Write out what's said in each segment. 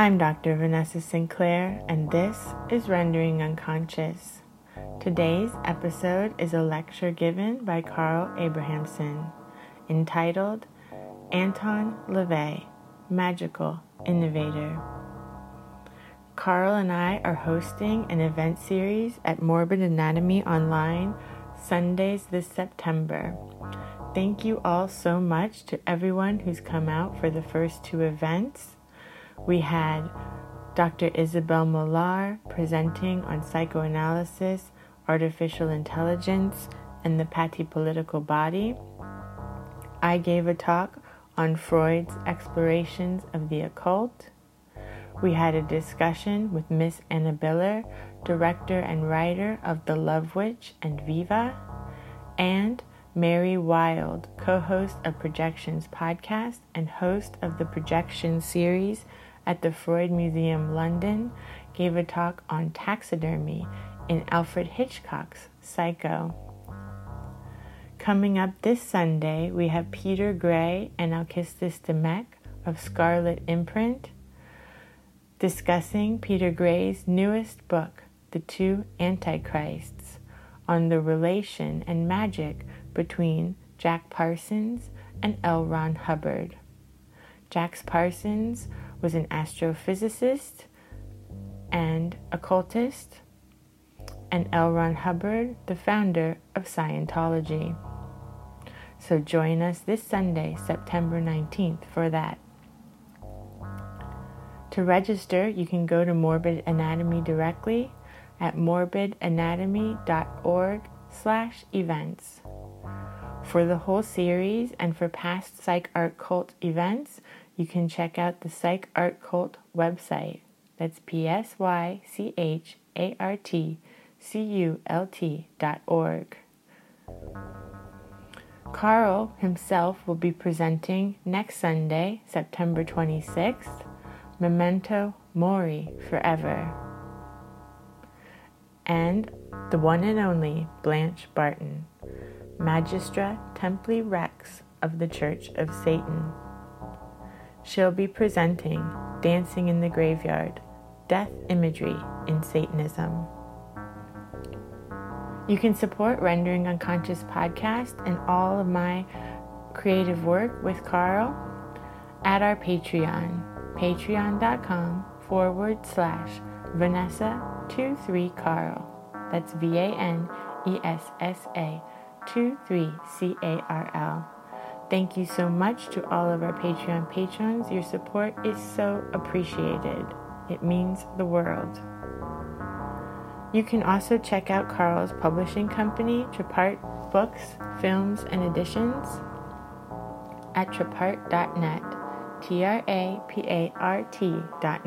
I'm Dr. Vanessa Sinclair, and this is Rendering Unconscious. Today's episode is a lecture given by Carl Abrahamsson entitled Anton LaVey, Magical Innovator. Carl and I are hosting an event series at Morbid Anatomy Online Sundays this September. Thank you all so much to everyone who's come out for the first two events. We had Dr. Isabel Millar presenting on psychoanalysis, artificial intelligence, and the Patti political body. I gave a talk on Freud's explorations of the occult. We had a discussion with Miss Anna Biller, director and writer of The Love Witch and Viva, and Mary Wild, co host of Projections podcast and host of the Projections series at the Freud Museum London, gave a talk on taxidermy in Alfred Hitchcock's Psycho. Coming up this Sunday, we have Peter Gray and Alkistis Dimech of Scarlet Imprint discussing Peter Gray's newest book, The Two Antichrists, on the relation and magic between Jack Parsons and L. Ron Hubbard. Jack Parsons was an astrophysicist and occultist, and L. Ron Hubbard, the founder of Scientology. So join us this Sunday, September 19th, for that. To register, you can go to Morbid Anatomy directly at morbidanatomy.org slash events. For the whole series and for past Psych Art Cult events, you can check out the Psych Art Cult website. That's P-S-Y-C-H-A-R-T-C-U-L-T dot org. Carl himself will be presenting next Sunday, September 26th, Memento Mori Forever. And the one and only Blanche Barton, Magistra Templi Rex of the Church of Satan. She'll be presenting Dancing in the Graveyard Death Imagery in Satanism. You can support Rendering Unconscious podcast and all of my creative work with Carl at our Patreon patreon.com forward slash Vanessa23Carl. That's V A N E S S A 23 C A R L. Thank you so much to all of our Patreon patrons. Your support is so appreciated. It means the world. You can also check out Carl's publishing company, Trapart Books, Films, and Editions at trapart.net. T R A P A R T dot.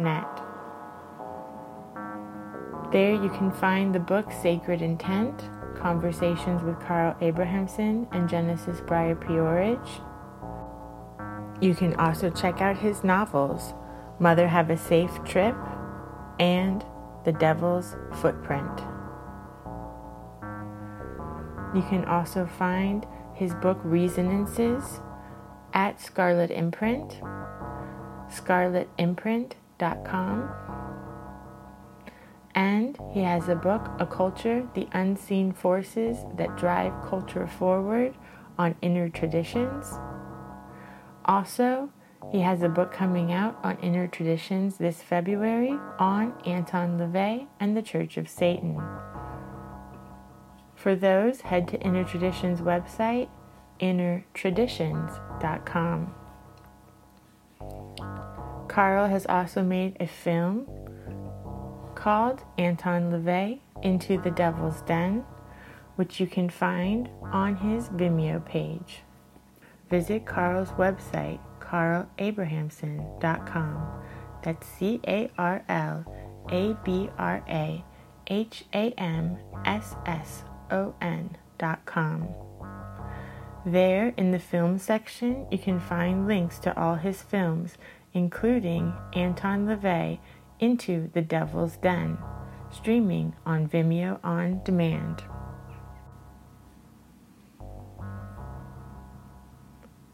There you can find the book Sacred Intent, Conversations with Carl Abrahamsson and Genesis Breyer P-Orridge. You can also check out his novels, Mother Have a Safe Trip and The Devil's Footprint. You can also find his book Resonances at Scarlet Imprint, scarletimprint.com. And he has a book, Occulture The Unseen Forces That Drive Culture Forward on Inner Traditions. Also, he has a book coming out on inner traditions this February on Anton LaVey and the Church of Satan. For those, head to Inner Traditions website, innertraditions.com. Carl has also made a film called Anton LaVey Into the Devil's Den, which you can find on his Vimeo page. Visit Carl's website, carlabrahamsson.com. That's C A R L A B R A H A M S S O N.com. There, in the film section, you can find links to all his films, including Anton LaVey into the Devil's Den, streaming on Vimeo On Demand.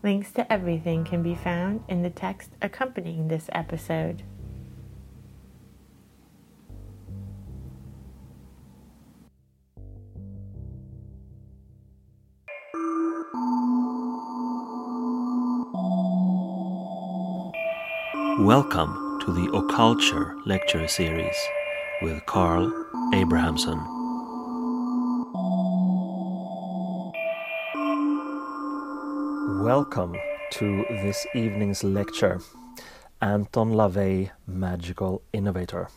Links to everything can be found in the text accompanying this episode. Welcome to the Occulture lecture series with Carl Abrahamsson. Welcome to this evening's lecture Anton LaVey, Magical Innovator.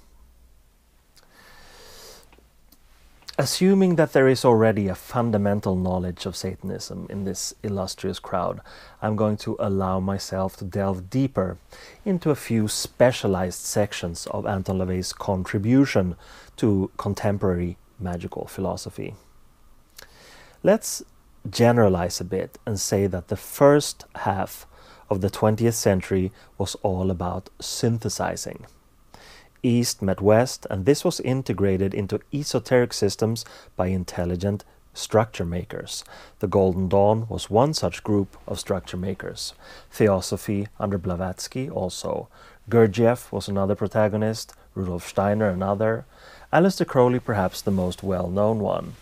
Assuming that there is already a fundamental knowledge of Satanism in this illustrious crowd, I'm going to allow myself to delve deeper into a few specialized sections of Anton LaVey's contribution to contemporary magical philosophy. Let's generalize a bit and say that the first half of the 20th century was all about synthesizing. East met West, and this was integrated into esoteric systems by intelligent structure makers. The Golden Dawn was one such group of structure makers. Theosophy under Blavatsky also. Gurdjieff was another protagonist, Rudolf Steiner another, Aleister Crowley perhaps the most well known one.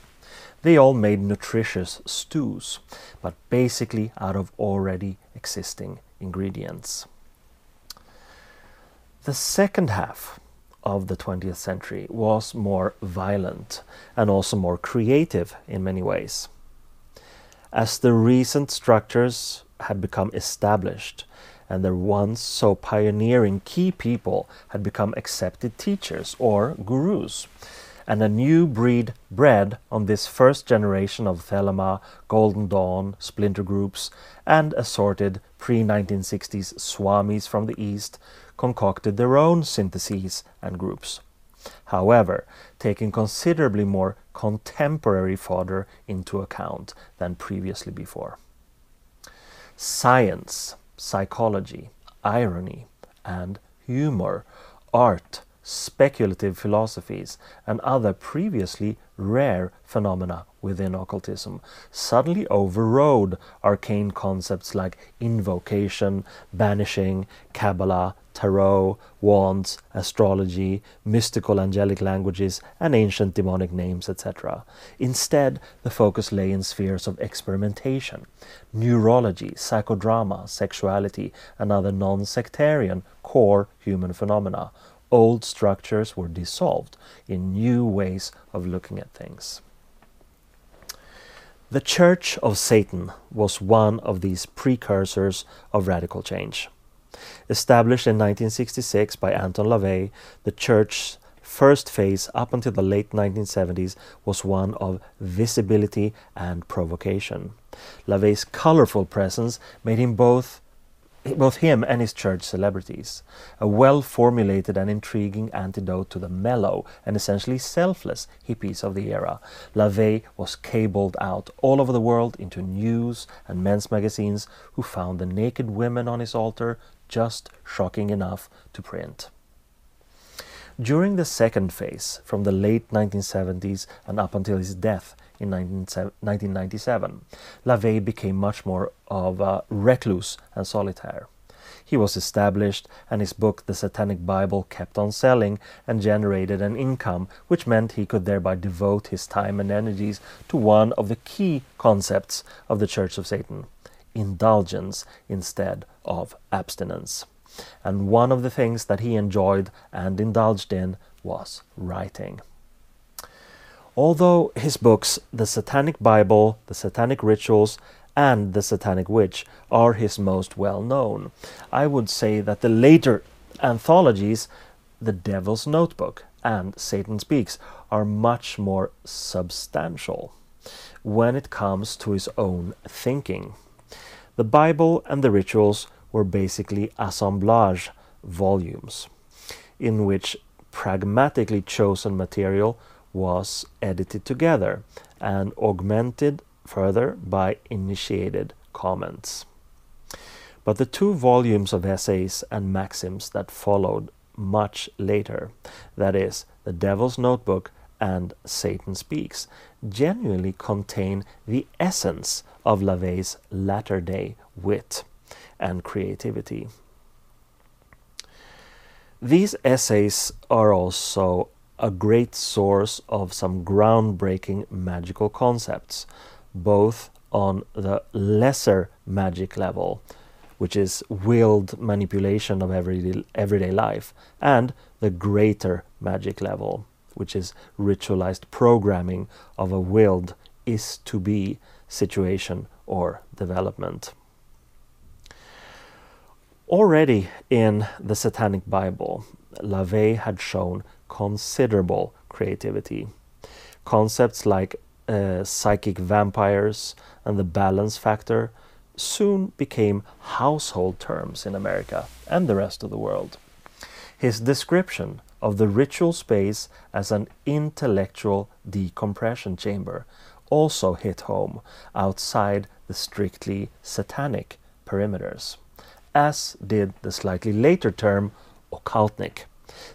They all made nutritious stews, but basically out of already existing ingredients. The second half of the 20th century was more violent and also more creative in many ways. As the recent structures had become established and their once so pioneering key people had become accepted teachers or gurus, and a new breed bred on this first generation of Thelema, Golden Dawn, splinter groups, and assorted pre 1960s swamis from the East concocted their own syntheses and groups. However, taking considerably more contemporary fodder into account than previously before. Science, psychology, irony, and humor, art, speculative philosophies, and other previously rare phenomena within occultism suddenly overrode arcane concepts like invocation, banishing, Kabbalah, tarot, wands, astrology, mystical angelic languages, and ancient demonic names, etc. Instead, the focus lay in spheres of experimentation, neurology, psychodrama, sexuality, and other non sectarian core human phenomena. Old structures were dissolved in new ways of looking at things. The Church of Satan was one of these precursors of radical change. Established in 1966 by Anton LaVey, the church's first phase up until the late 1970s was one of visibility and provocation. LaVey's colorful presence made him both both him and his church celebrities, a well formulated and intriguing antidote to the mellow and essentially selfless hippies of the era. LaVey was cabled out all over the world into news and men's magazines who found the naked women on his altar just shocking enough to print. During the second phase, from the late 1970s and up until his death in 1997, LaVey became much more of a recluse and solitaire. He was established, and his book, The Satanic Bible, kept on selling and generated an income, which meant he could thereby devote his time and energies to one of the key concepts of the Church of Satan indulgence instead of abstinence. And one of the things that he enjoyed and indulged in was writing. Although his books, The Satanic Bible, The Satanic Rituals, and The Satanic Witch, are his most well known, I would say that the later anthologies, The Devil's Notebook and Satan Speaks, are much more substantial when it comes to his own thinking. The Bible and the rituals were basically assemblage volumes in which pragmatically chosen material was edited together and augmented further by initiated comments. But the two volumes of essays and maxims that followed much later, that is, The Devil's Notebook and Satan Speaks, genuinely contain the essence of LaVey's latter day wit and creativity. These essays are also a great source of some groundbreaking magical concepts, both on the lesser magic level, which is willed manipulation of everyday, everyday life, and the greater magic level, which is ritualized programming of a willed is to be situation or development. Already in the Satanic Bible, LaVey had shown considerable creativity. Concepts like uh, psychic vampires and the balance factor soon became household terms in America and the rest of the world. His description of the ritual space as an intellectual decompression chamber also hit home outside the strictly satanic perimeters, as did the slightly later term occultnik,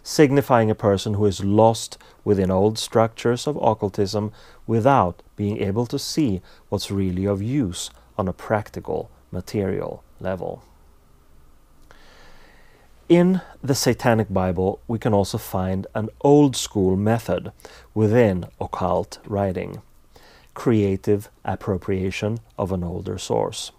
signifying a person who is lost within old structures of occultism without being able to see what's really of use on a practical material level. In the Satanic Bible, we can also find an old school method within occult writing creative appropriation of an older source.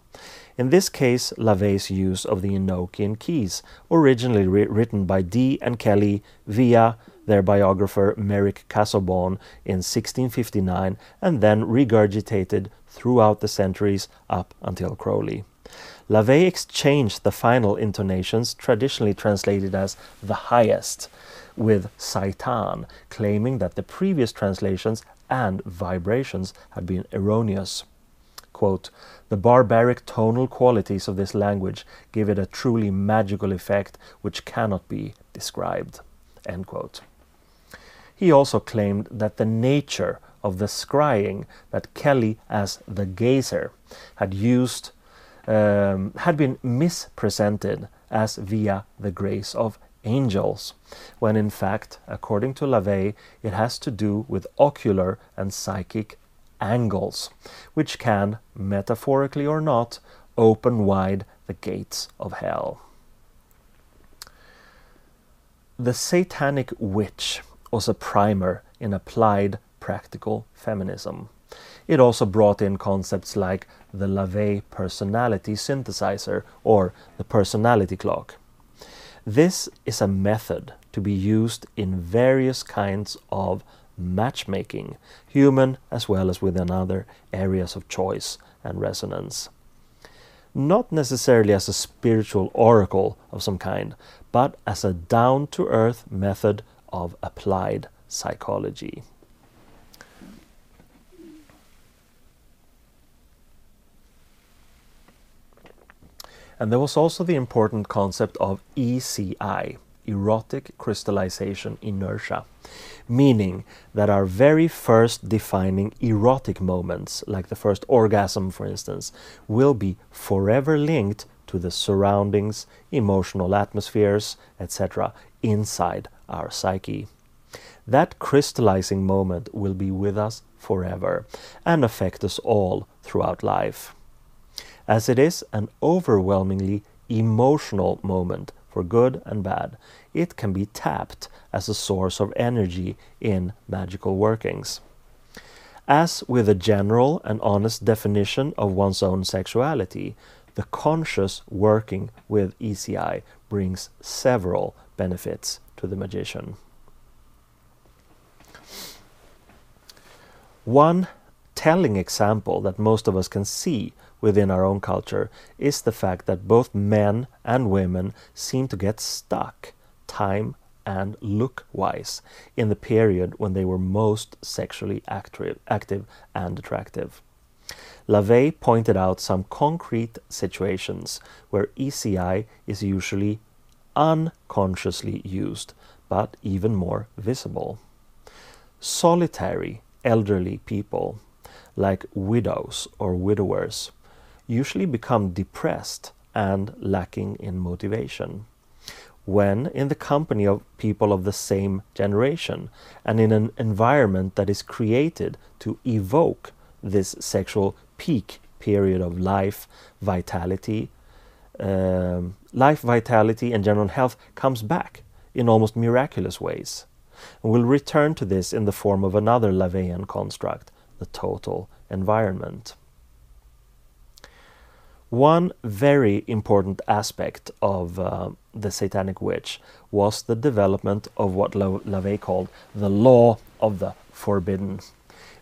In this case, LaVey's use of the Enochian keys, originally written by Dee and Kelly via their biographer Meric Casaubon in 1659 and then regurgitated throughout the centuries up until Crowley. LaVey exchanged the final intonations, traditionally translated as the highest, with Saitan, claiming that the previous translations and vibrations had been erroneous. Quote, the barbaric tonal qualities of this language give it a truly magical effect which cannot be described. He also claimed that the nature of the scrying that Kelly as the gazer had used um, had been mispresented as via the grace of angels, when in fact, according to LaVey, it has to do with ocular and psychic angles, which can, metaphorically or not, open wide the gates of hell. The Satanic Witch was a primer in applied practical feminism. It also brought in concepts like the LaVey personality synthesizer or the personality clock. This is a method to be used in various kinds of matchmaking, human as well as within other areas of choice and resonance. Not necessarily as a spiritual oracle of some kind, but as a down to earth method of applied psychology. And there was also the important concept of ECI, erotic crystallization inertia, meaning that our very first defining erotic moments, like the first orgasm, for instance, will be forever linked to the surroundings, emotional atmospheres, etc., inside our psyche. That crystallizing moment will be with us forever and affect us all throughout life as it is an overwhelmingly emotional moment for good and bad. It can be tapped as a source of energy in magical workings. As with a general and honest definition of one's own sexuality, the conscious working with ECI brings several benefits to the magician. One telling example that most of us can see within our own culture is the fact that both men and women seem to get stuck time and look wise in the period when they were most sexually active, active and attractive. LaVey pointed out some concrete situations where ECI is usually unconsciously used, but even more visible. Solitary elderly people, like widows or widowers, usually become depressed and lacking in motivation. When in the company of people of the same generation and in an environment that is created to evoke this sexual peak period of life, vitality, um, life, vitality, and general health comes back in almost miraculous ways. And we'll return to this in the form of another LaVeyan construct, the total environment. One very important aspect of uh, the Satanic Witch was the development of what LaVey called the law of the forbidden,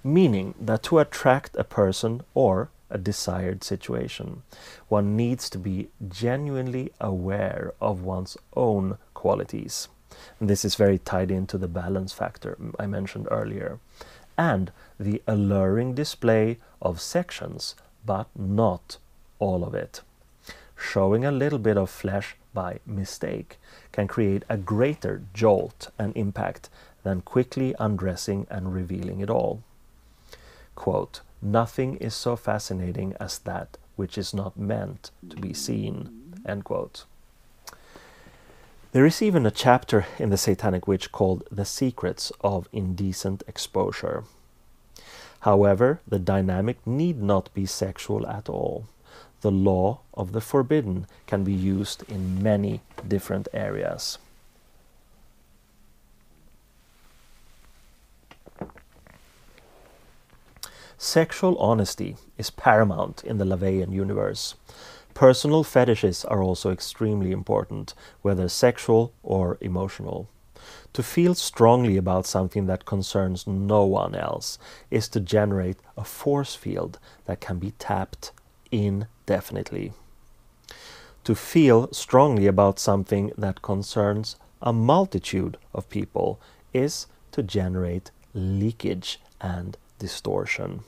meaning that to attract a person or a desired situation, one needs to be genuinely aware of one's own qualities. And this is very tied into the balance factor I mentioned earlier, and the alluring display of sections, but not all of it. Showing a little bit of flesh by mistake can create a greater jolt and impact than quickly undressing and revealing it all. Quote, Nothing is so fascinating as that which is not meant to be seen. End quote. There is even a chapter in the Satanic Witch called The Secrets of Indecent Exposure. However, the dynamic need not be sexual at all. The law of the forbidden can be used in many different areas. Sexual honesty is paramount in the LaVeyan universe. Personal fetishes are also extremely important, whether sexual or emotional. To feel strongly about something that concerns no one else is to generate a force field that can be tapped indefinitely. To feel strongly about something that concerns a multitude of people is to generate leakage and distortion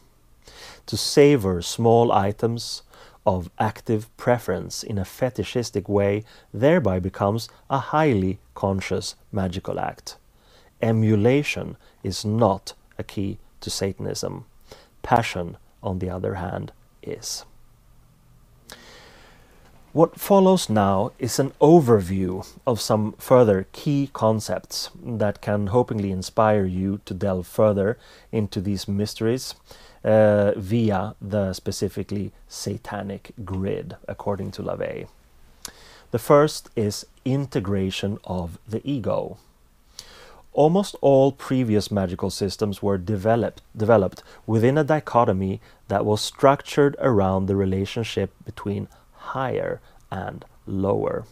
to savor small items of active preference in a fetishistic way thereby becomes a highly conscious magical act. Emulation is not a key to Satanism. Passion, on the other hand, is. What follows now is an overview of some further key concepts that can hopefully inspire you to delve further into these mysteries uh, via the specifically satanic grid, according to LaVey. The first is integration of the ego. Almost all previous magical systems were developed, developed within a dichotomy that was structured around the relationship between higher and lower.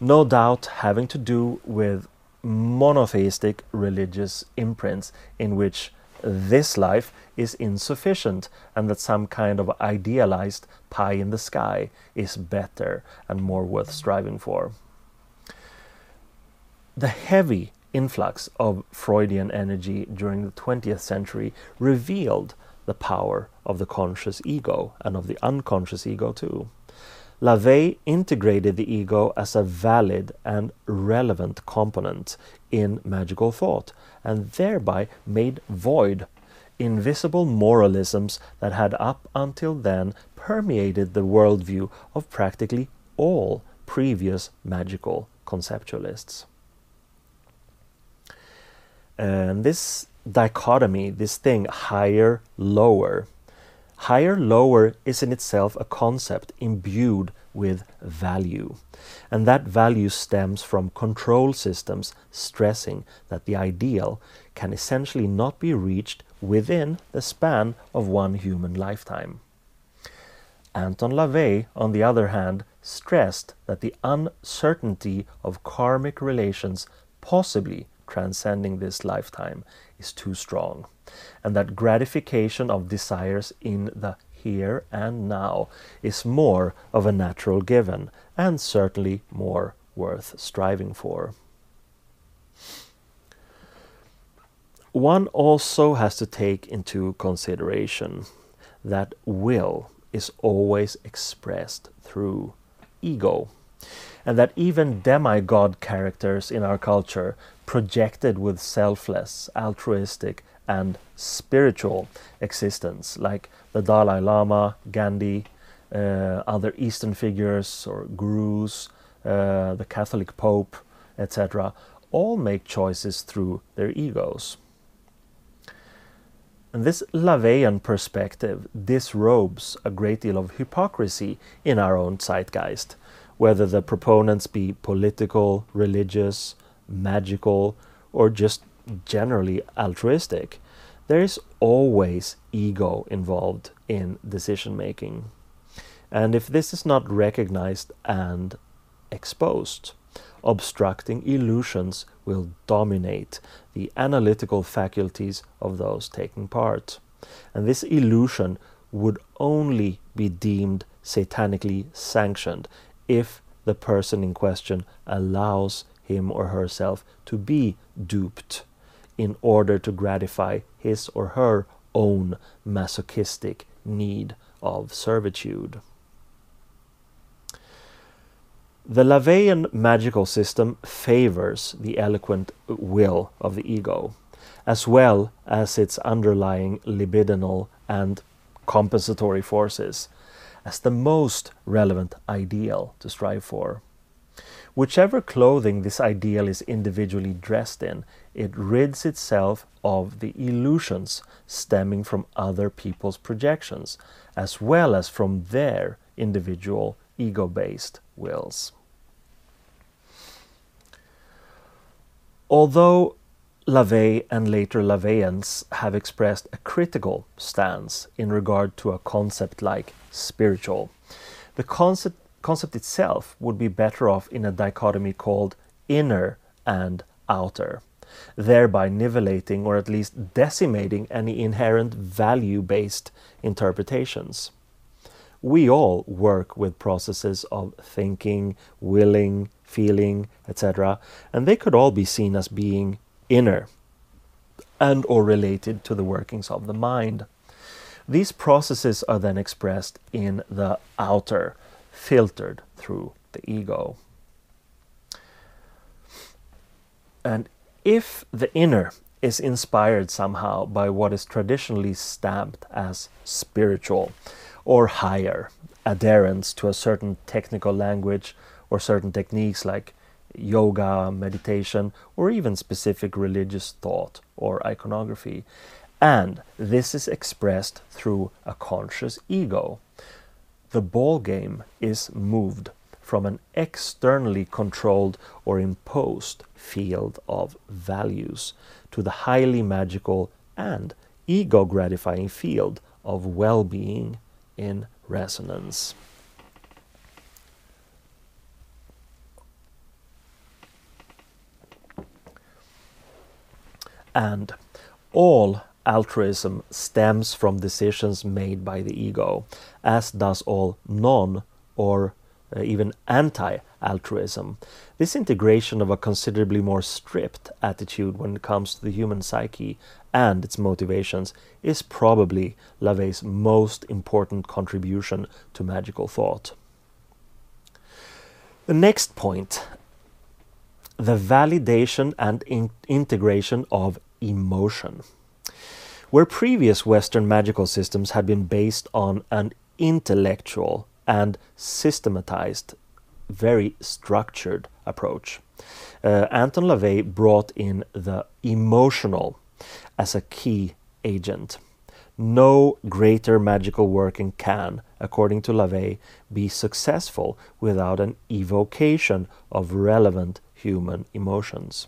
No doubt having to do with monotheistic religious imprints in which this life is insufficient and that some kind of idealized pie in the sky is better and more worth striving for. The heavy influx of Freudian energy during the 20th century revealed the power of the conscious ego and of the unconscious ego too. LaVey integrated the ego as a valid and relevant component in magical thought and thereby made void invisible moralisms that had up until then permeated the worldview of practically all previous magical conceptualists. And this dichotomy, this thing higher, lower, higher, lower is in itself a concept imbued with value. And that value stems from control systems stressing that the ideal can essentially not be reached within the span of one human lifetime. Anton LaVey, on the other hand, stressed that the uncertainty of karmic relations possibly transcending this lifetime is too strong, and that gratification of desires in the here and now is more of a natural given and certainly more worth striving for. One also has to take into consideration that will is always expressed through ego, and that even demigod characters in our culture projected with selfless, altruistic, and spiritual existence, like the Dalai Lama, Gandhi, uh, other Eastern figures or gurus, uh, the Catholic Pope, etc., all make choices through their egos. And this LaVeyan perspective disrobes a great deal of hypocrisy in our own zeitgeist, whether the proponents be political, religious, magical, or just generally altruistic, there is always ego involved in decision making. And if this is not recognized and exposed, obstructing illusions will dominate the analytical faculties of those taking part. And this illusion would only be deemed satanically sanctioned if the person in question allows him or herself to be duped in order to gratify his or her own masochistic need of servitude. The LaVeyan magical system favors the eloquent will of the ego, as well as its underlying libidinal and compensatory forces, as the most relevant ideal to strive for. Whichever clothing this ideal is individually dressed in, it rids itself of the illusions stemming from other people's projections, as well as from their individual ego based wills. Although LaVey and later LaVeyans have expressed a critical stance in regard to a concept like spiritual, the concept, concept itself would be better off in a dichotomy called inner and outer, thereby nivellating or at least decimating any inherent value based interpretations. We all work with processes of thinking, willing, feeling, etc., and they could all be seen as being inner and or related to the workings of the mind. These processes are then expressed in the outer, filtered through the ego. And if the inner is inspired somehow by what is traditionally stamped as spiritual or higher, adherence to a certain technical language or certain techniques like yoga, meditation, or even specific religious thought or iconography. And this is expressed through a conscious ego. The ball game is moved from an externally controlled or imposed field of values to the highly magical and ego gratifying field of well being in resonance. And all altruism stems from decisions made by the ego, as does all non or uh, even anti altruism. This integration of a considerably more stripped attitude when it comes to the human psyche and its motivations is probably LaVey's most important contribution to magical thought. The next point the validation and in integration of emotion. Where previous Western magical systems had been based on an intellectual and systematized, very structured approach, uh, Anton LaVey brought in the emotional as a key agent. No greater magical working can, according to LaVey, be successful without an evocation of relevant human emotions.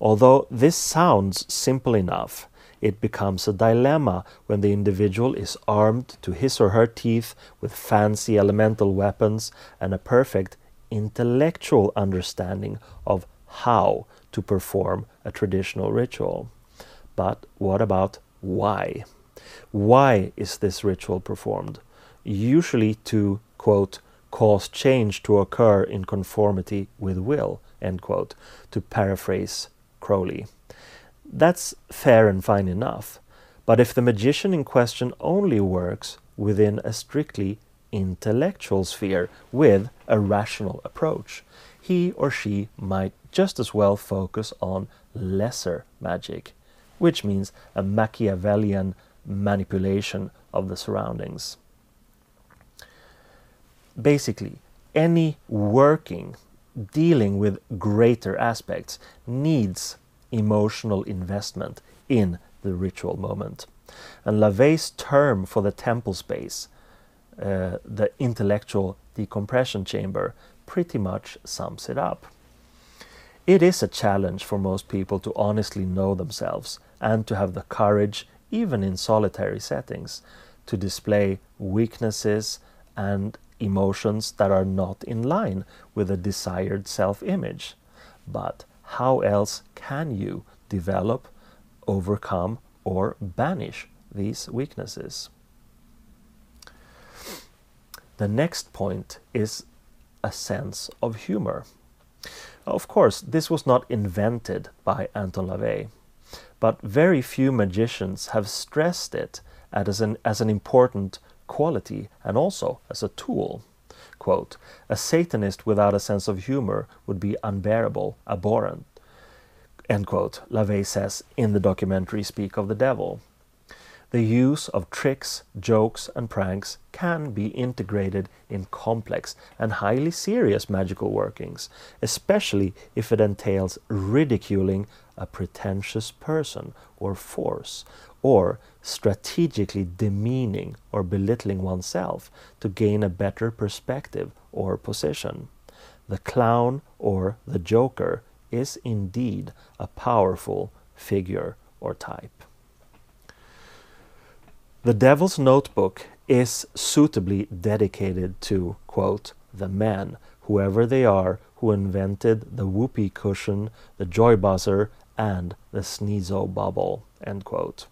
Although this sounds simple enough, it becomes a dilemma when the individual is armed to his or her teeth with fancy elemental weapons and a perfect intellectual understanding of how to perform a traditional ritual. But what about why? Why is this ritual performed? Usually to, quote, cause change to occur in conformity with will, end quote, to paraphrase Crowley. That's fair and fine enough, but if the magician in question only works within a strictly intellectual sphere with a rational approach, he or she might just as well focus on lesser magic, which means a Machiavellian manipulation of the surroundings. Basically, any working dealing with greater aspects needs emotional investment in the ritual moment. And LaVey's term for the temple space, uh, the intellectual decompression chamber, pretty much sums it up. It is a challenge for most people to honestly know themselves and to have the courage, even in solitary settings, to display weaknesses and emotions that are not in line with a desired self image. But how else can you develop, overcome, or banish these weaknesses? The next point is a sense of humor. Of course, this was not invented by Anton LaVey, but very few magicians have stressed it as an, as an important quality and also as a tool. Quote, a Satanist without a sense of humor would be unbearable, abhorrent. End quote, LaVey says in the documentary Speak of the Devil. The use of tricks, jokes, and pranks can be integrated in complex and highly serious magical workings, especially if it entails ridiculing a pretentious person or force, or strategically demeaning or belittling oneself to gain a better perspective or position. The clown or the joker is indeed a powerful figure or type. The Devil's Notebook is suitably dedicated to, quote, the men, whoever they are, who invented the whoopee cushion, the joy buzzer, and the sneezo bubble, end quote.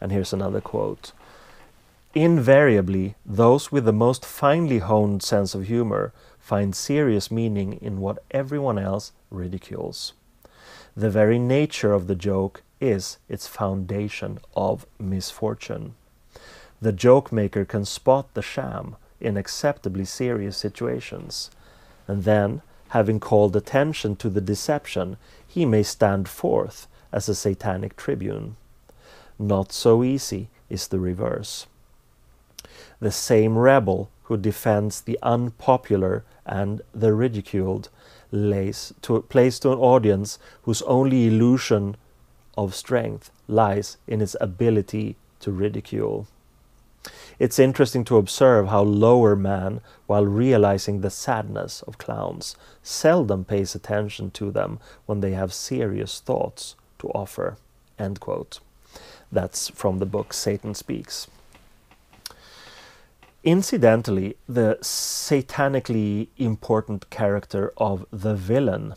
And here's another quote. Invariably, those with the most finely honed sense of humor find serious meaning in what everyone else ridicules. The very nature of the joke is its foundation of misfortune. The joke maker can spot the sham in acceptably serious situations, and then, having called attention to the deception, he may stand forth as a satanic tribune. Not so easy is the reverse. The same rebel who defends the unpopular and the ridiculed lays to, plays to an audience whose only illusion of strength lies in its ability to ridicule. It's interesting to observe how lower man, while realizing the sadness of clowns, seldom pays attention to them when they have serious thoughts to offer. End quote. That's from the book Satan Speaks. Incidentally, the satanically important character of the villain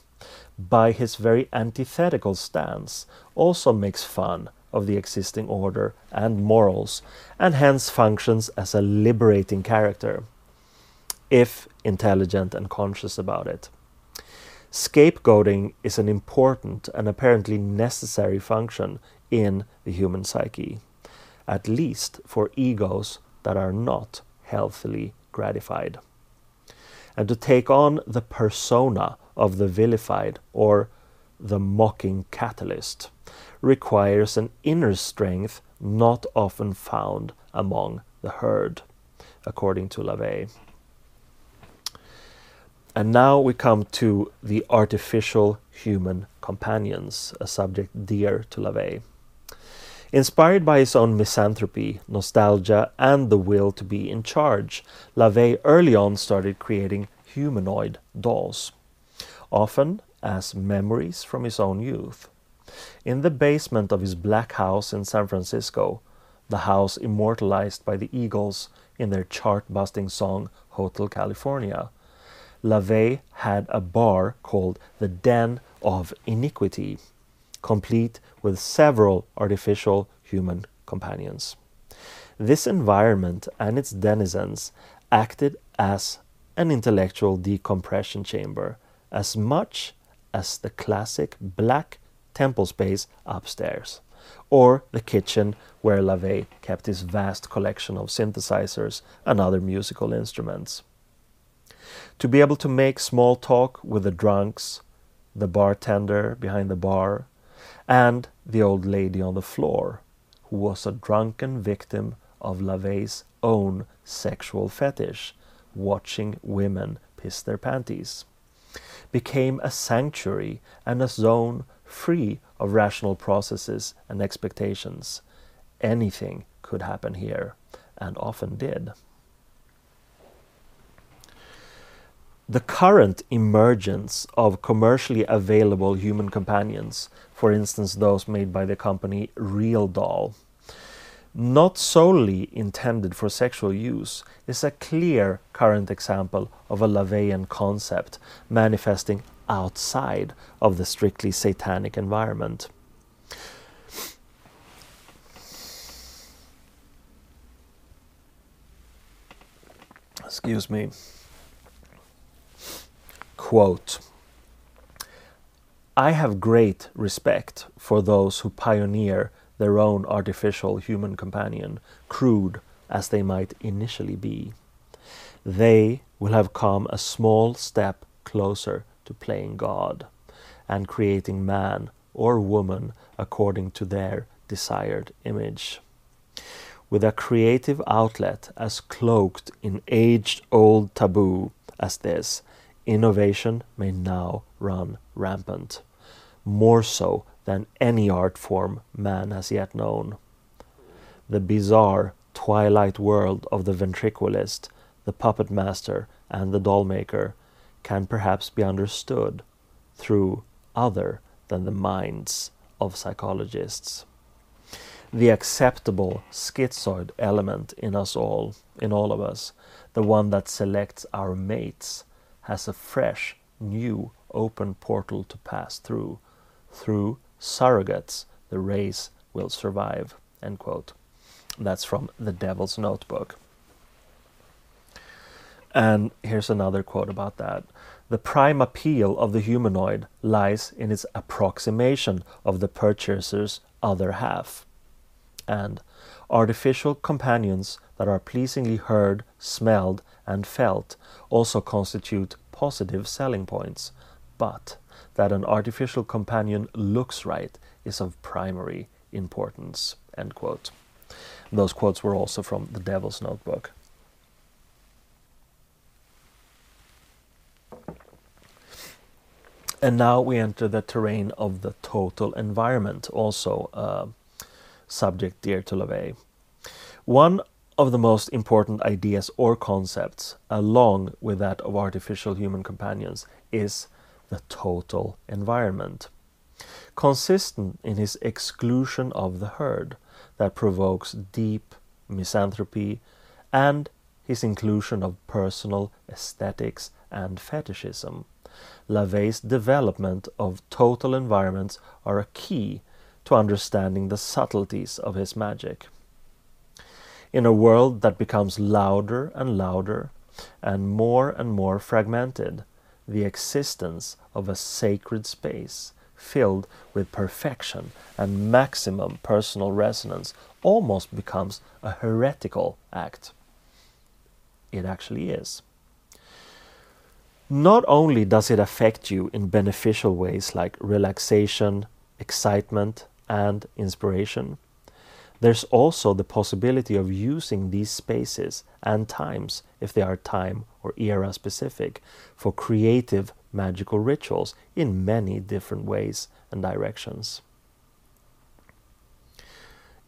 by his very antithetical stance, also makes fun of the existing order and morals, and hence functions as a liberating character, if intelligent and conscious about it. Scapegoating is an important and apparently necessary function in the human psyche, at least for egos that are not healthily gratified. And to take on the persona of the vilified or the mocking catalyst requires an inner strength not often found among the herd, according to LaVey. And now we come to the artificial human companions, a subject dear to LaVey. Inspired by his own misanthropy, nostalgia, and the will to be in charge, LaVey early on started creating humanoid dolls often as memories from his own youth. In the basement of his black house in San Francisco, the house immortalized by the Eagles in their chart busting song Hotel California, LaVey had a bar called the Den of Iniquity, complete with several artificial human companions. This environment and its denizens acted as an intellectual decompression chamber as much as the classic black temple space upstairs, or the kitchen where LaVey kept his vast collection of synthesizers and other musical instruments. To be able to make small talk with the drunks, the bartender behind the bar, and the old lady on the floor, who was a drunken victim of LaVey's own sexual fetish, watching women piss their panties became a sanctuary and a zone free of rational processes and expectations. Anything could happen here, and often did. The current emergence of commercially available human companions, for instance those made by the company Real Doll, not solely intended for sexual use, is a clear current example of a LaVeyan concept manifesting outside of the strictly satanic environment. Excuse me. Quote I have great respect for those who pioneer their own artificial human companion, crude as they might initially be. They will have come a small step closer to playing God and creating man or woman according to their desired image. With a creative outlet as cloaked in age old taboo as this, innovation may now run rampant, more so than any art form man has yet known. The bizarre twilight world of the ventriloquist, the puppet master, and the doll maker can perhaps be understood through other than the minds of psychologists. The acceptable schizoid element in us all, in all of us, the one that selects our mates, has a fresh, new, open portal to pass through. Through surrogates, the race will survive. End quote. That's from The Devil's Notebook. And here's another quote about that. The prime appeal of the humanoid lies in its approximation of the purchaser's other half. And artificial companions that are pleasingly heard, smelled, and felt also constitute positive selling points. But that an artificial companion looks right is of primary importance. End quote. Those quotes were also from The Devil's Notebook. And now we enter the terrain of the total environment, also a subject dear to LaVey. One of the most important ideas or concepts, along with that of artificial human companions, is the total environment. Consistent in his exclusion of the herd that provokes deep misanthropy and his inclusion of personal aesthetics and fetishism. LaVey's development of total environments are a key to understanding the subtleties of his magic. In a world that becomes louder and louder and more and more fragmented, the existence of a sacred space filled with perfection and maximum personal resonance almost becomes a heretical act. It actually is. Not only does it affect you in beneficial ways like relaxation, excitement, and inspiration, there's also the possibility of using these spaces and times, if they are time or era specific, for creative magical rituals in many different ways and directions.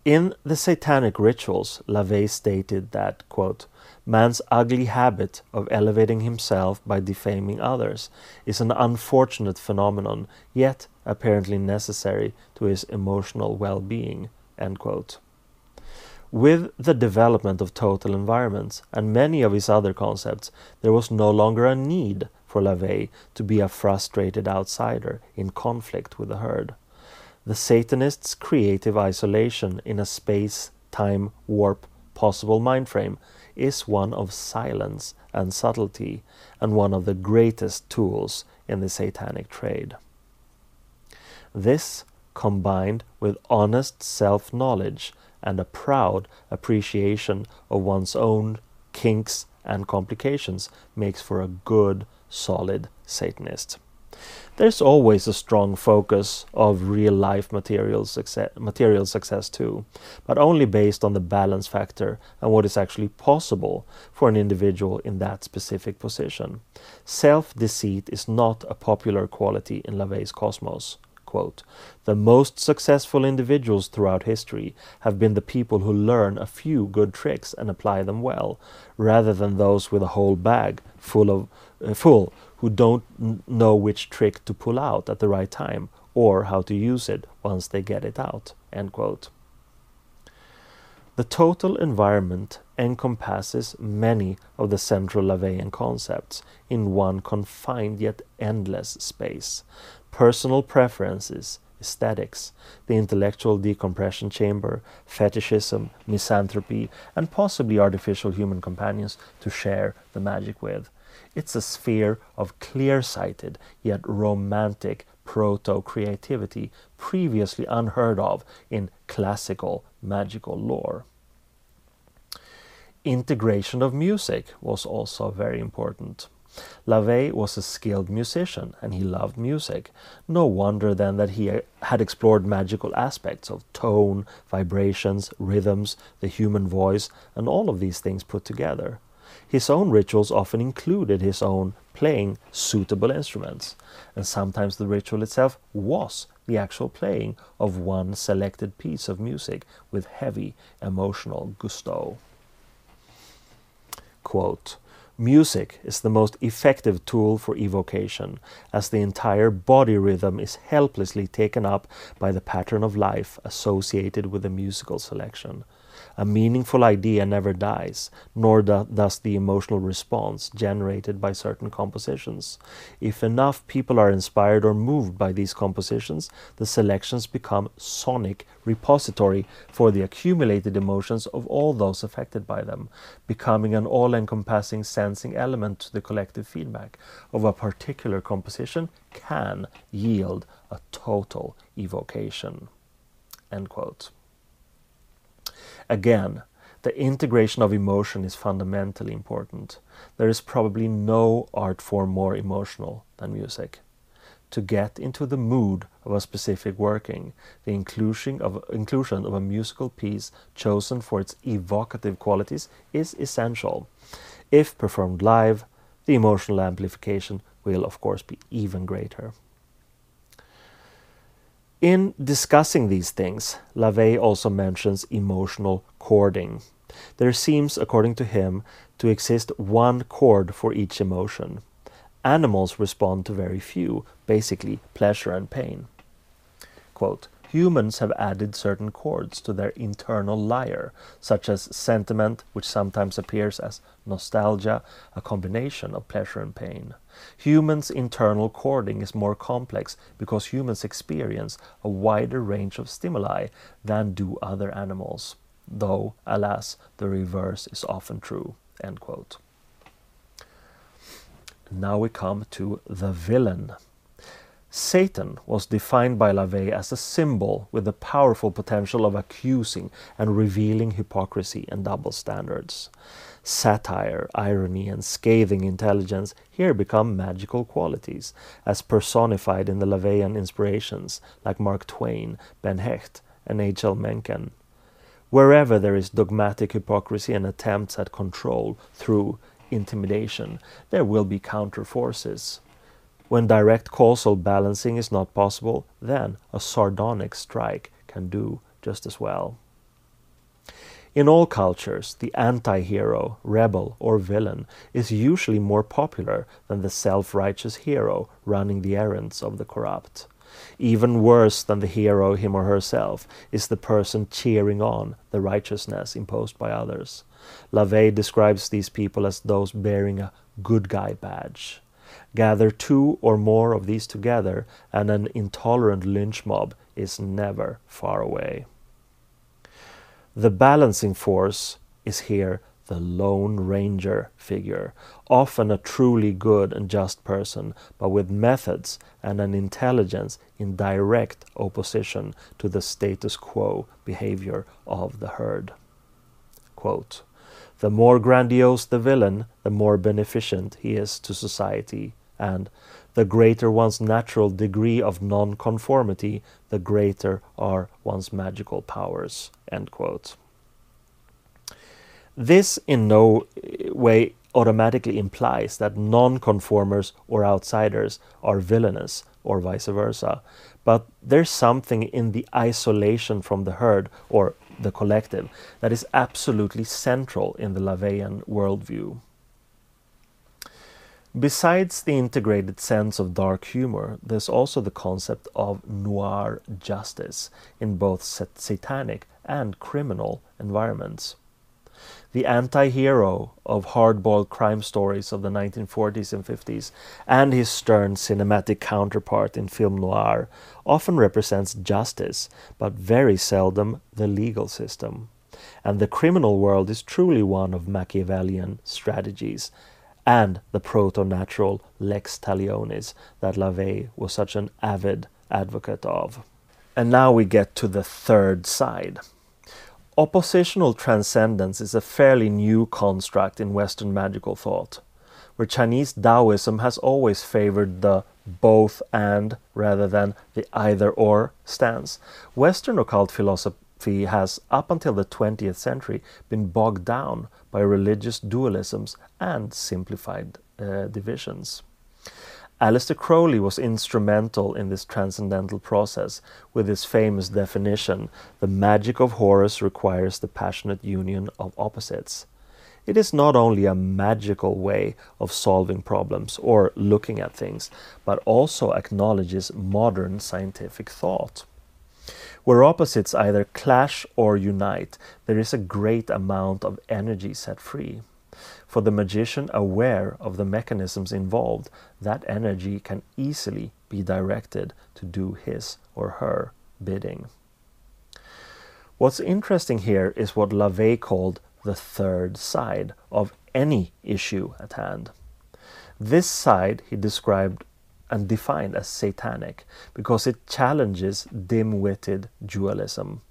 In the satanic rituals, LaVey stated that, quote, man's ugly habit of elevating himself by defaming others is an unfortunate phenomenon, yet apparently necessary to his emotional well being. With the development of total environments and many of his other concepts, there was no longer a need for LaVey to be a frustrated outsider in conflict with the herd. The Satanist's creative isolation in a space time warp possible mind frame is one of silence and subtlety and one of the greatest tools in the satanic trade. This, combined with honest self knowledge and a proud appreciation of one's own kinks and complications makes for a good, solid Satanist. There's always a strong focus of real life material success, material success too, but only based on the balance factor and what is actually possible for an individual in that specific position. Self deceit is not a popular quality in LaVey's cosmos quote, the most successful individuals throughout history have been the people who learn a few good tricks and apply them well, rather than those with a whole bag full of uh, full who don't know which trick to pull out at the right time or how to use it once they get it out. End quote. The total environment encompasses many of the central LaVeyan concepts in one confined yet endless space. Personal preferences, aesthetics, the intellectual decompression chamber, fetishism, misanthropy, and possibly artificial human companions to share the magic with. It's a sphere of clear sighted yet romantic proto creativity previously unheard of in classical magical lore. Integration of music was also very important. LaVey was a skilled musician and he loved music. No wonder then that he had explored magical aspects of tone, vibrations, rhythms, the human voice, and all of these things put together. His own rituals often included his own playing suitable instruments, and sometimes the ritual itself was the actual playing of one selected piece of music with heavy emotional gusto. Quote, Music is the most effective tool for evocation, as the entire body rhythm is helplessly taken up by the pattern of life associated with the musical selection. A meaningful idea never dies, nor do, does the emotional response generated by certain compositions. If enough people are inspired or moved by these compositions, the selections become sonic repository for the accumulated emotions of all those affected by them, becoming an all-encompassing sensing element to the collective feedback of a particular composition can yield a total evocation. End quote. Again, the integration of emotion is fundamentally important. There is probably no art form more emotional than music. To get into the mood of a specific working, the inclusion of, inclusion of a musical piece chosen for its evocative qualities is essential. If performed live, the emotional amplification will, of course, be even greater. In discussing these things, LaVey also mentions emotional chording. There seems, according to him, to exist one chord for each emotion. Animals respond to very few, basically pleasure and pain. Quote, humans have added certain chords to their internal lyre, such as sentiment, which sometimes appears as nostalgia, a combination of pleasure and pain. Humans' internal chording is more complex because humans experience a wider range of stimuli than do other animals, though, alas, the reverse is often true. End quote. Now we come to the villain. Satan was defined by LaVey as a symbol with the powerful potential of accusing and revealing hypocrisy and double standards. Satire, irony, and scathing intelligence here become magical qualities, as personified in the LaVeyan inspirations like Mark Twain, Ben Hecht, and H.L. Mencken. Wherever there is dogmatic hypocrisy and attempts at control through intimidation, there will be counter forces. When direct causal balancing is not possible, then a sardonic strike can do just as well. In all cultures, the anti hero, rebel, or villain is usually more popular than the self righteous hero running the errands of the corrupt. Even worse than the hero, him or herself, is the person cheering on the righteousness imposed by others. LaVey describes these people as those bearing a good guy badge. Gather two or more of these together, and an intolerant lynch mob is never far away. The balancing force is here the Lone Ranger figure, often a truly good and just person, but with methods and an intelligence in direct opposition to the status quo behavior of the herd. Quote, the more grandiose the villain, the more beneficent he is to society, and the greater one's natural degree of nonconformity, the greater are one's magical powers. This in no way automatically implies that nonconformers or outsiders are villainous or vice versa, but there's something in the isolation from the herd or the collective, that is absolutely central in the LaVeyan worldview. Besides the integrated sense of dark humor, there's also the concept of noir justice in both satanic and criminal environments. The anti hero of hard boiled crime stories of the 1940s and 50s and his stern cinematic counterpart in film noir often represents justice, but very seldom the legal system. And the criminal world is truly one of Machiavellian strategies and the proto-natural lex talionis that LaVey was such an avid advocate of. And now we get to the third side. Oppositional transcendence is a fairly new construct in Western magical thought, where Chinese Taoism has always favored the both and rather than the either or stance. Western occult philosophy has, up until the 20th century, been bogged down by religious dualisms and simplified uh, divisions. Aleister Crowley was instrumental in this transcendental process with his famous definition the magic of Horus requires the passionate union of opposites. It is not only a magical way of solving problems or looking at things, but also acknowledges modern scientific thought. Where opposites either clash or unite, there is a great amount of energy set free. For the magician aware of the mechanisms involved, that energy can easily be directed to do his or her bidding. What's interesting here is what LaVey called the third side of any issue at hand. This side he described and defined as satanic because it challenges dim witted dualism.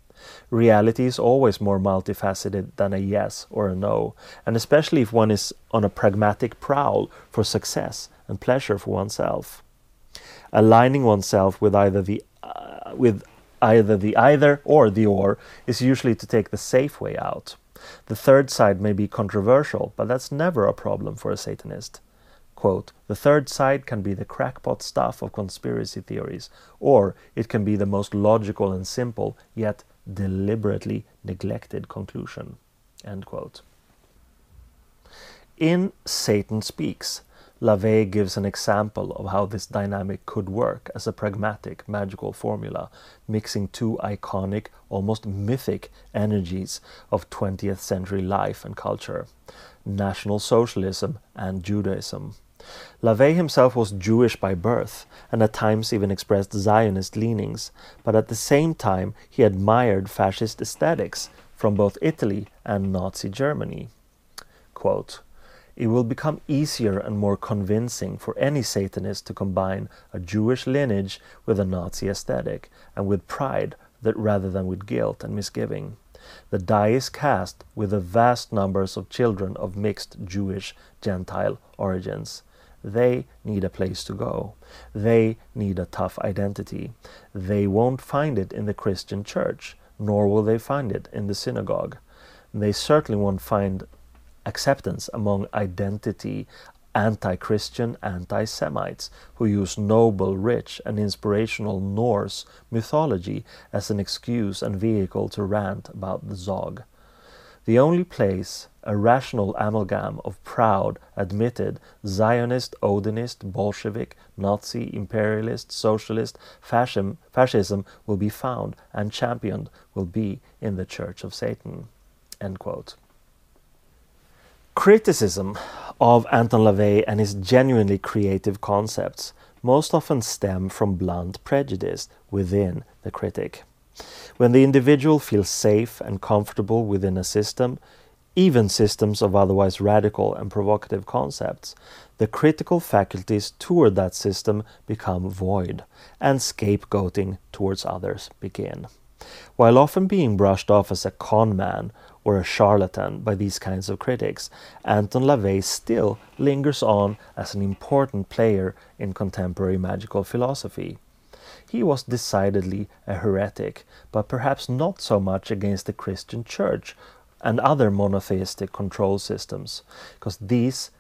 Reality is always more multifaceted than a yes or a no, and especially if one is on a pragmatic prowl for success and pleasure for oneself. Aligning oneself with either the uh, with either the either or the or is usually to take the safe way out. The third side may be controversial, but that's never a problem for a Satanist. Quote, the third side can be the crackpot stuff of conspiracy theories, or it can be the most logical and simple, yet deliberately neglected conclusion. End quote. In Satan Speaks, LaVey gives an example of how this dynamic could work as a pragmatic magical formula, mixing two iconic, almost mythic energies of 20th century life and culture National Socialism and Judaism. LaVey himself was Jewish by birth and at times even expressed Zionist leanings, but at the same time he admired fascist aesthetics from both Italy and Nazi Germany. Quote, it will become easier and more convincing for any Satanist to combine a Jewish lineage with a Nazi aesthetic and with pride that rather than with guilt and misgiving. The die is cast with the vast numbers of children of mixed Jewish Gentile origins. They need a place to go. They need a tough identity. They won't find it in the Christian church, nor will they find it in the synagogue. They certainly won't find acceptance among identity anti Christian anti Semites who use noble, rich, and inspirational Norse mythology as an excuse and vehicle to rant about the Zog. The only place a rational amalgam of proud, admitted Zionist, Odinist, Bolshevik, Nazi, imperialist, socialist, fascism, fascism will be found and championed will be in the Church of Satan. End quote. Criticism of Anton LaVey and his genuinely creative concepts most often stem from blunt prejudice within the critic. When the individual feels safe and comfortable within a system, even systems of otherwise radical and provocative concepts, the critical faculties toward that system become void, and scapegoating towards others begin. While often being brushed off as a con man or a charlatan by these kinds of critics, Anton LaVey still lingers on as an important player in contemporary magical philosophy. He was decidedly a heretic, but perhaps not so much against the Christian Church and other monotheistic control systems, because these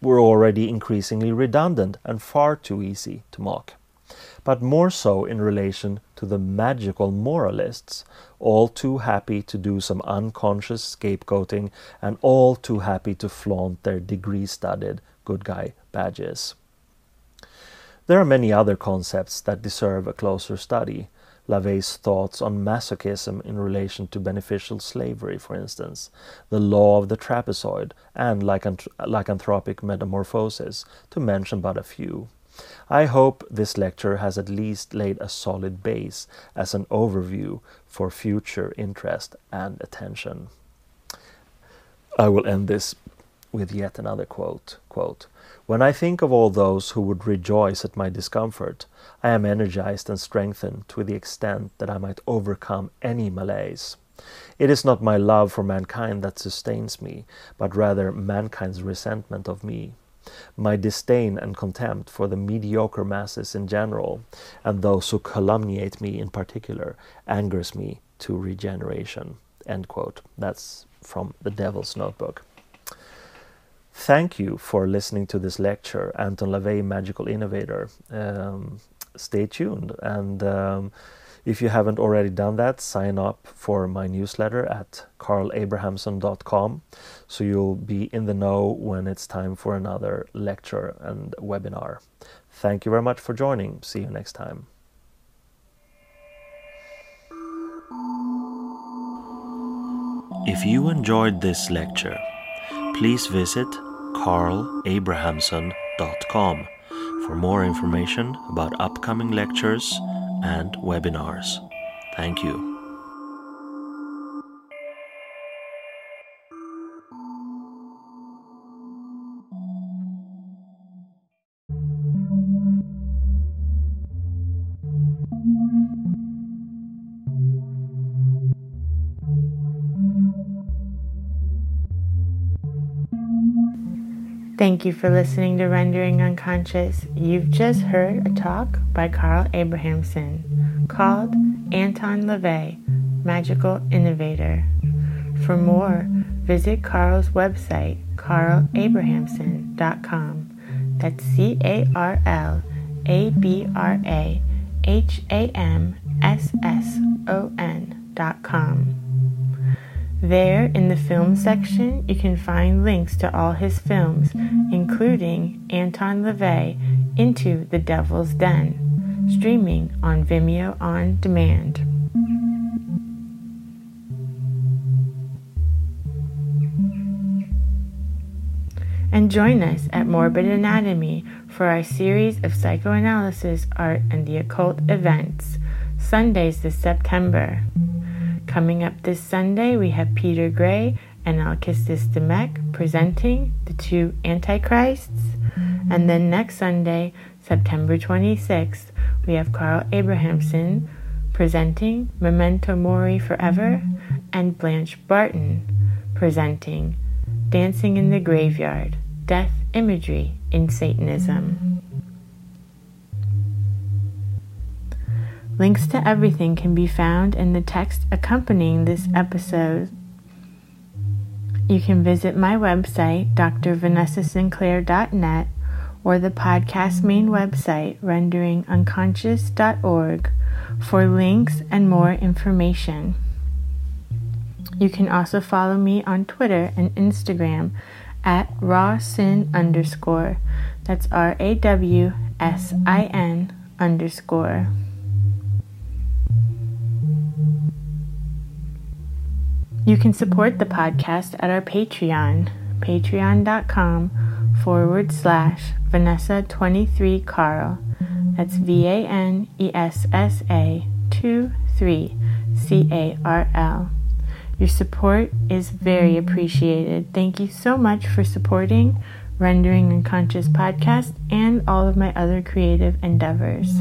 were already increasingly redundant and far too easy to mock. But more so in relation to the magical moralists, all too happy to do some unconscious scapegoating and all too happy to flaunt their degree studded good guy badges. There are many other concepts that deserve a closer study, LaVey's thoughts on masochism in relation to beneficial slavery, for instance, the law of the trapezoid, and lycanth- lycanthropic metamorphosis, to mention but a few. I hope this lecture has at least laid a solid base as an overview for future interest and attention. I will end this with yet another quote, quote When I think of all those who would rejoice at my discomfort, I am energized and strengthened to the extent that I might overcome any malaise. It is not my love for mankind that sustains me, but rather mankind's resentment of me. My disdain and contempt for the mediocre masses in general, and those who calumniate me in particular, angers me to regeneration. End quote. That's from the Devil's Notebook. Thank you for listening to this lecture, Anton LaVey, Magical Innovator. Um, stay tuned. And um, if you haven't already done that, sign up for my newsletter at carlabrahamsson.com so you'll be in the know when it's time for another lecture and webinar. Thank you very much for joining. See you next time. If you enjoyed this lecture, please visit carlabrahamsson.com for more information about upcoming lectures and webinars. Thank you. Thank you for listening to Rendering Unconscious. You've just heard a talk by Carl Abrahamsson called Anton LaVey, Magical Innovator. For more, visit Carl's website, carlabrahamsson.com. That's C A R L A B R A H A M S S O N.com. There, in the film section, you can find links to all his films, including Anton LaVey Into the Devil's Den, streaming on Vimeo on demand. And join us at Morbid Anatomy for our series of psychoanalysis, art, and the occult events, Sundays this September. Coming up this Sunday, we have Peter Gray and Alkistis Dimech presenting the two Antichrists. And then next Sunday, September 26th, we have Carl Abrahamsson presenting Memento Mori Forever and Blanche Barton presenting Dancing in the Graveyard Death Imagery in Satanism. Links to everything can be found in the text accompanying this episode. You can visit my website, drvanessasinclair.net, or the podcast main website, renderingunconscious.org, for links and more information. You can also follow me on Twitter and Instagram at rawsin underscore. That's R A W S I N underscore. You can support the podcast at our Patreon, patreon.com forward slash Vanessa23 Carl. That's V A N E S S A 2 3 C A R L. Your support is very appreciated. Thank you so much for supporting Rendering Unconscious podcast and all of my other creative endeavors.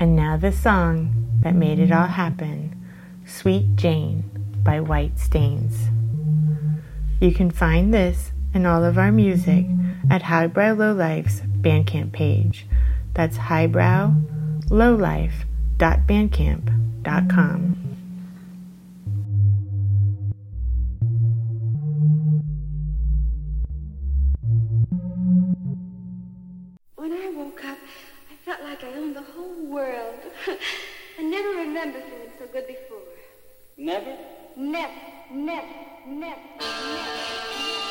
And now the song that made it all happen Sweet Jane by White Stains. You can find this and all of our music at Highbrow Lowlife's Bandcamp page. That's highbrowlowlife.bandcamp.com. When I woke up, I felt like I owned the whole world. I never remember feeling so good before. Never? Never, never, never, never.